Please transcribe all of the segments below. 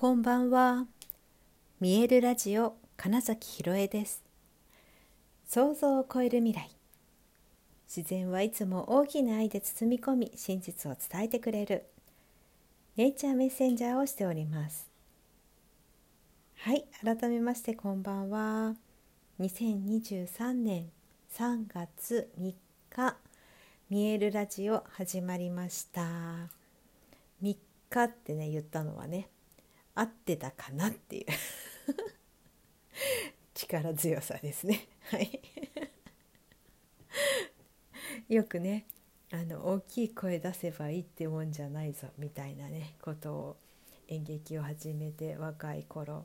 こんばんは。見えるラジオ金崎ひろえです。想像を超える未来。自然はいつも大きな愛で包み込み、真実を伝えてくれる。ネイチャーメッセンジャーをしております。はい、改めましてこんばんは。2023年3月3日、見えるラジオ始まりました。3日ってね言ったのはね合ってたかなっていう。力強さですね。はい。よくねあの大きい声出せばいいってもんじゃないぞみたいなねことを演劇を始めて若い頃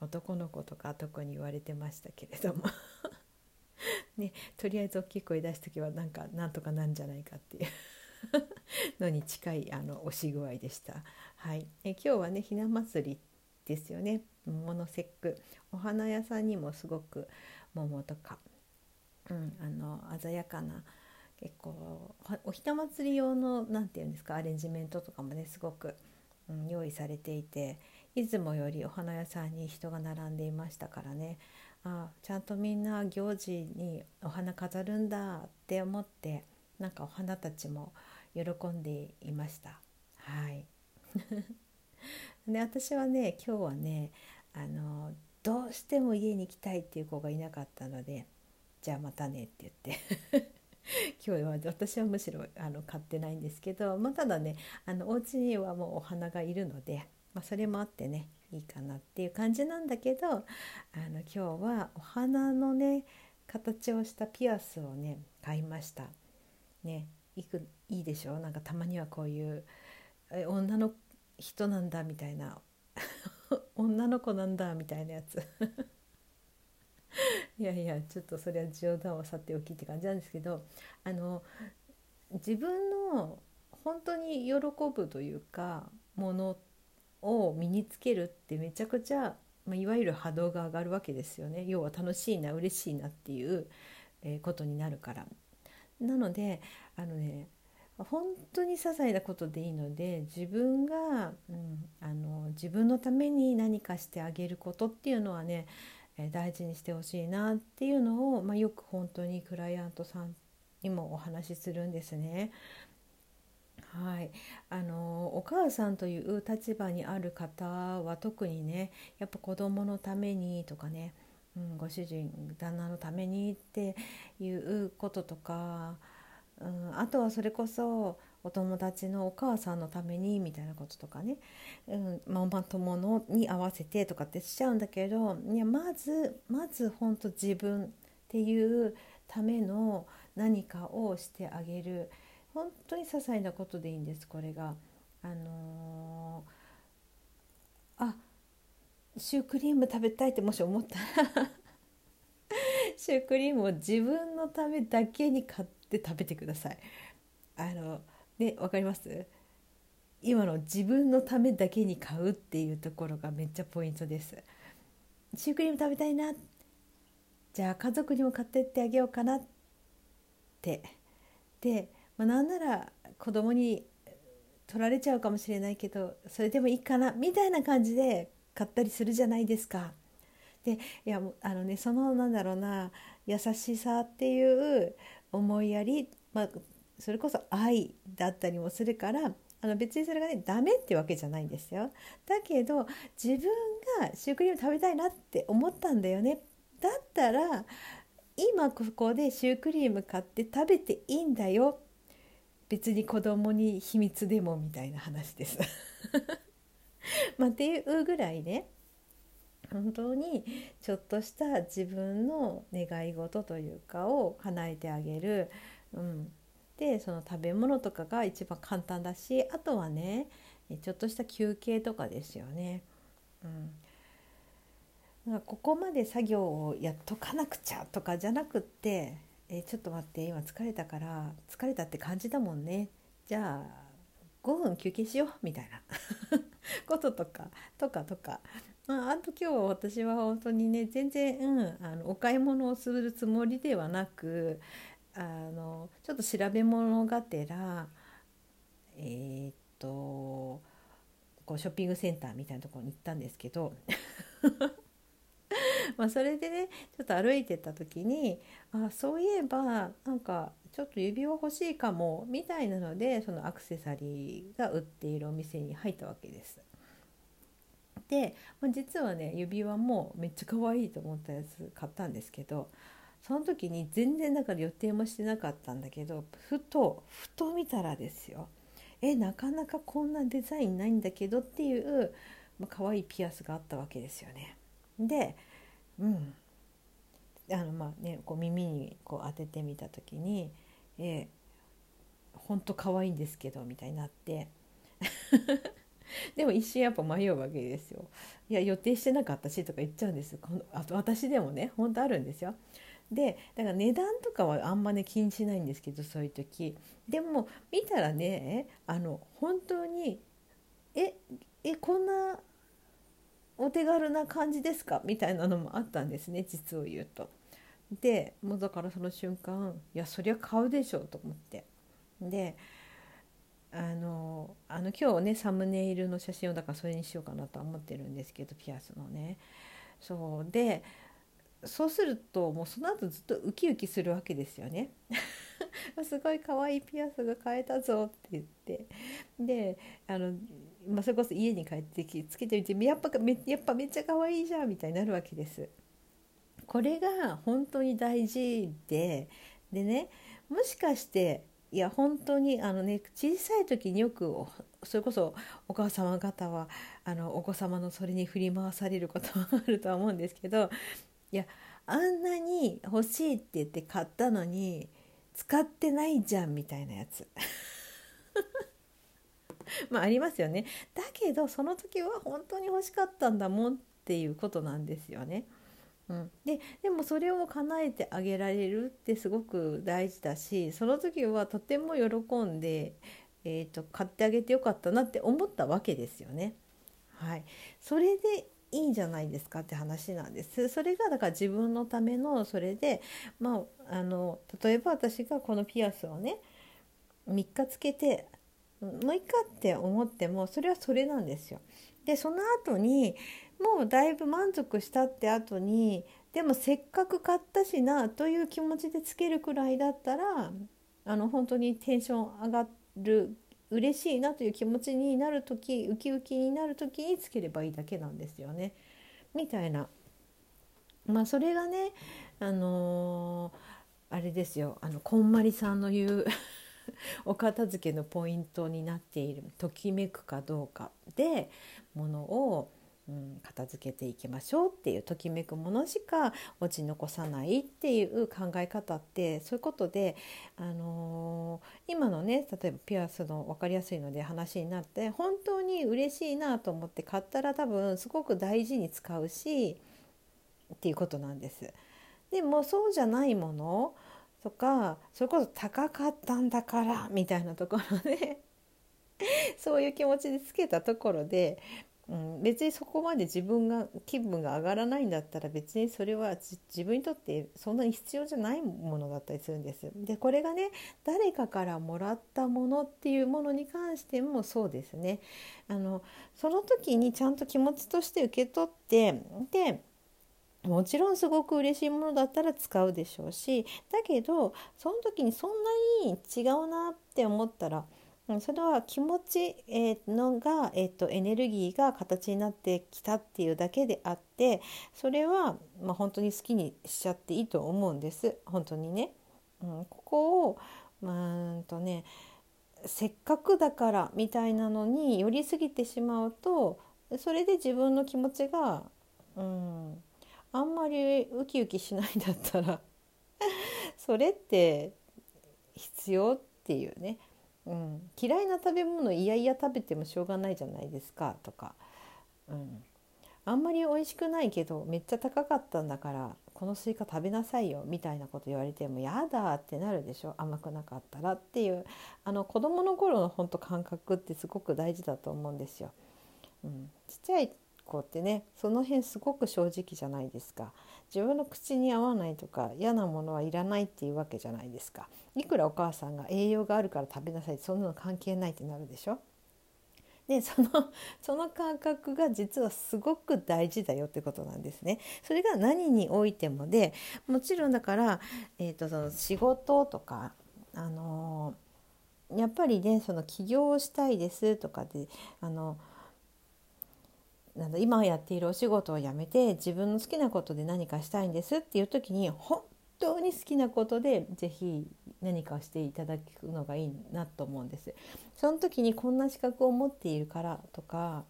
男の子とか特に言われてましたけれども。ね、とりあえず大きい声出す時はなんかなんとかなんじゃないかっていう。のに近いあの押し具合でした。はい、え今日はねひな祭りですよね。桃の節句お花屋さんにもすごく桃とか、うん、あの鮮やかな結構おひな祭り用の何て言うんですかアレンジメントとかもねすごく、うん、用意されていていつもよりお花屋さんに人が並んでいましたからね。あちゃんとみんな行事にお花飾るんだって思ってなんかお花たちも喜んでいました。はい で私はね今日はねあのどうしても家に行きたいっていう子がいなかったのでじゃあまたねって言って 今日は私はむしろあの買ってないんですけど、まあ、ただねあのお家にはもうお花がいるので、まあ、それもあってねいいかなっていう感じなんだけどあの今日はお花のね形をしたピアスをね買いました。ねいくいいでしょ？なんかたまにはこういう女の人なんだみたいな。女の子なんだみたいなやつ。いやいやちょっとそれは冗談をさておきって感じなんですけどあの自分の本当に喜ぶというかものを身につけるってめちゃくちゃ、まあ、いわゆる波動が上がるわけですよね。要は楽しいな嬉しいなっていう、え、ことになるから。なのであのね本当に些細なことでいいので自分が、うん、あの自分のために何かしてあげることっていうのはね、え大事にしてほしいなっていうのを、まあ、よく本当にクライアントさんにもお話しするんですね。はい、あのお母さんという立場にある方は特にねやっぱ子供のためにとかね、うん、ご主人旦那のためにっていうこととかうん、あとはそれこそお友達のお母さんのためにみたいなこととかね、うん、ママ友のに合わせてとかってしちゃうんだけどいやまずまず本当自分っていうための何かをしてあげる本当に些細なことでいいんですこれが。あのー、あシュークリーム食べたいってもし思ったらシュークリームを自分のためだけに買って食べてください。あのね分かります？今の自分のためだけに買うっていうところがめっちゃポイントです。シュークリーム食べたいなじゃあ家族にも買ってってあげようかなってで、まあ、なんなら子供に取られちゃうかもしれないけどそれでもいいかなみたいな感じで買ったりするじゃないですか。でいやあのねそのなんだろうな優しさっていう思いやり、まあ、それこそ愛だったりもするからあの別にそれがねダメってわけじゃないんですよ。だけど自分がシュークリーム食べたいなって思ったんだよね。だったら今ここでシュークリーム買って食べていいんだよ。別に子供に秘密でもみたいな話です。まあ、っていうぐらいね本当にちょっとした自分の願い事というかを叶えてあげる、うん、でその食べ物とかが一番簡単だしあとはねちょっとした休憩とかですよね。うん、ここまで作業をやっとかなくちゃとかじゃなくってえちょっと待って今疲れたから疲れたって感じだもんね。じゃあ5分休憩しようみたいな。こととかとかとか。まあ、あと今日私は本当にね全然、うん、あのお買い物をするつもりではなくあのちょっと調べ物がてらえー、っとこうショッピングセンターみたいなところに行ったんですけど。まあそれでねちょっと歩いてた時にあそういえばなんかちょっと指輪欲しいかもみたいなのでそのアクセサリーが売っているお店に入ったわけです。で、まあ、実はね指輪もめっちゃ可愛いと思ったやつ買ったんですけどその時に全然だから予定もしてなかったんだけどふとふと見たらですよえなかなかこんなデザインないんだけどっていう、まあ、可愛いピアスがあったわけですよね。でうんあのまあねこう耳にこう当ててみた時に「えー、ほんと可愛いんですけど」みたいになって でも一瞬やっぱ迷うわけですよ。いや予定してなかったしとか言っちゃうんですこのあと私でもね本当あるんですよ。でだから値段とかはあんまね気にしないんですけどそういう時でも見たらねあの本当にええこんなお手軽な感じですか？みたいなのもあったんですね実を言うと。でもうだからその瞬間いやそりゃ買うでしょうと思って。であのあの今日ねサムネイルの写真をだからそれにしようかなとは思ってるんですけどピアスのね。そうでそうするともうその後ずっとウキウキするわけですよね。すごい可愛いピアスが買えたぞって言ってであの、まあ、それこそ家に帰ってきつけてみてやっぱめやっぱめっちゃ可愛いじゃんみたいになるわけです。これが本当に大事ででねもしかしていや本当にあのね小さい時によくそれこそお母様方はあのお子様のそれに振り回されることもあるとは思うんですけどいやあんなに欲しいって言って買ったのに使ってないじゃんみたいなやつ まあありますよねだけどその時は本当に欲しかったんだもんっていうことなんですよね。うん、ででもそれを叶えてあげられるってすごく大事だしその時はとても喜んで、えーと、と買ってあげてよかったなって思ったわけですよね。はい、それでいいんじゃないですかって話なんです。それがだから自分のためのそれで、まあ、あの例えば私がこのピアスをね3日つけてもういいかって思ってもそれはそれなんですよ。でその後にもうだいぶ満足したって後にでもせっかく買ったしなという気持ちでつけるくらいだったらあの本当にテンション上がる嬉しいなという気持ちになる時ウキウキになる時につければいいだけなんですよね。みたいなまあそれがねあのー、あれですよあのこんまりさんの言う お片付けのポイントになっているときめくかどうかでものをうん、片付けていきましょうっていうときめくものしか落ち残さないっていう考え方ってそういうことで、あのー、今のね例えばピアスの分かりやすいので話になって本当に嬉しいなと思って買ったら多分すごく大事に使うしっていうことなんです。でもそうじゃないものとかそれこそ高かったんだからみたいなところで そういう気持ちでつけたところでうん、別にそこまで自分が気分が上がらないんだったら別にそれは自分にとってそんなに必要じゃないものだったりするんです。でこれがね誰かからもらったものっていうものに関してもそうですね。あのその時にちゃんと気持ちとして受け取ってでもちろんすごく嬉しいものだったら使うでしょうしだけどその時にそんなに違うなって思ったらそれは気持ちのが、えー、とエネルギーが形になってきたっていうだけであってそれは、まあ、本当に好きにしちゃっていいと思うんです本当にね。うん、ここをうんとねせっかくだからみたいなのに寄りすぎてしまうとそれで自分の気持ちが、うん、あんまりウキウキしないんだったら それって必要っていうね。うん、嫌いな食べ物いやいや食べてもしょうがないじゃないですかとか、うん、あんまり美味しくないけどめっちゃ高かったんだからこのスイカ食べなさいよみたいなこと言われてもやだってなるでしょ甘くなかったらっていう。あの子どもの頃の本当感覚ってすごく大事だと思うんですよ。うん、ちっちゃい子ってねその辺すごく正直じゃないですか。自分の口に合わないとか嫌なものはいらないっていうわけじゃないですか。いくらお母さんが栄養があるから食べなさいそんなの関係ないってなるでしょ。でその その感覚が実はすごく大事だよってことなんですね。それが何においてもでもちろんだから、えーと、その仕事とか、あの、やっぱりねその起業したいですとかであのんだ今やっているお仕事を辞めて自分の好きなことで何かしたいんですっていう時に本当に好きなことで是非何かをしていただくのがいいなと思うんです。その時にこんな資格を持っているからとか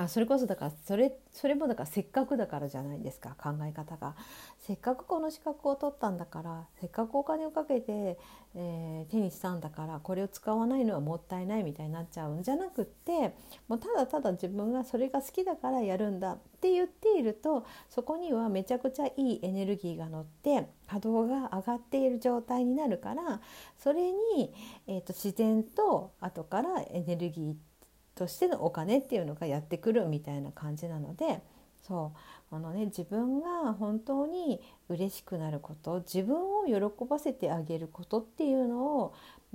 まあ、それこそだからそれそれもだからせっかくだからじゃないですか考え方が。せっかくこの資格を取ったんだからせっかくお金をかけて、えー、手にしたんだからこれを使わないのはもったいないみたいになっちゃうんじゃなくってもうただただ自分がそれが好きだからやるんだって言っているとそこにはめちゃくちゃいいエネルギーが乗って波動が上がっている状態になるからそれに、えーと、自然と後からエネルギーってとしてのお金っていうのがやってくるみたいな感じなのでそうあの、ね、自分が本当に嬉しくなること自分を喜ばせてあげることっていうのを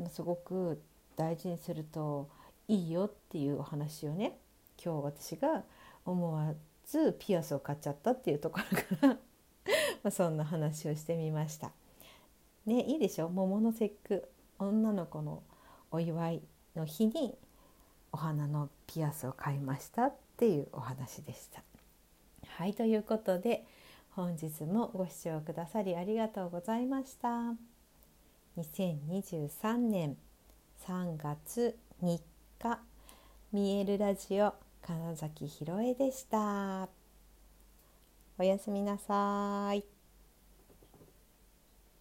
すごく大事にするといいよっていうお話をね今日私が思わずピアスを買っちゃったっていうところから まそんな話をしてみました。ねいいでしょ？桃の節句女の子のお祝いの日にお花のピアスを買いましたっていうお話でした。はいということで本日もご視聴くださりありがとうございました。2023年3月3日見えるラジオ金崎ひろえでした。おやすみなさい。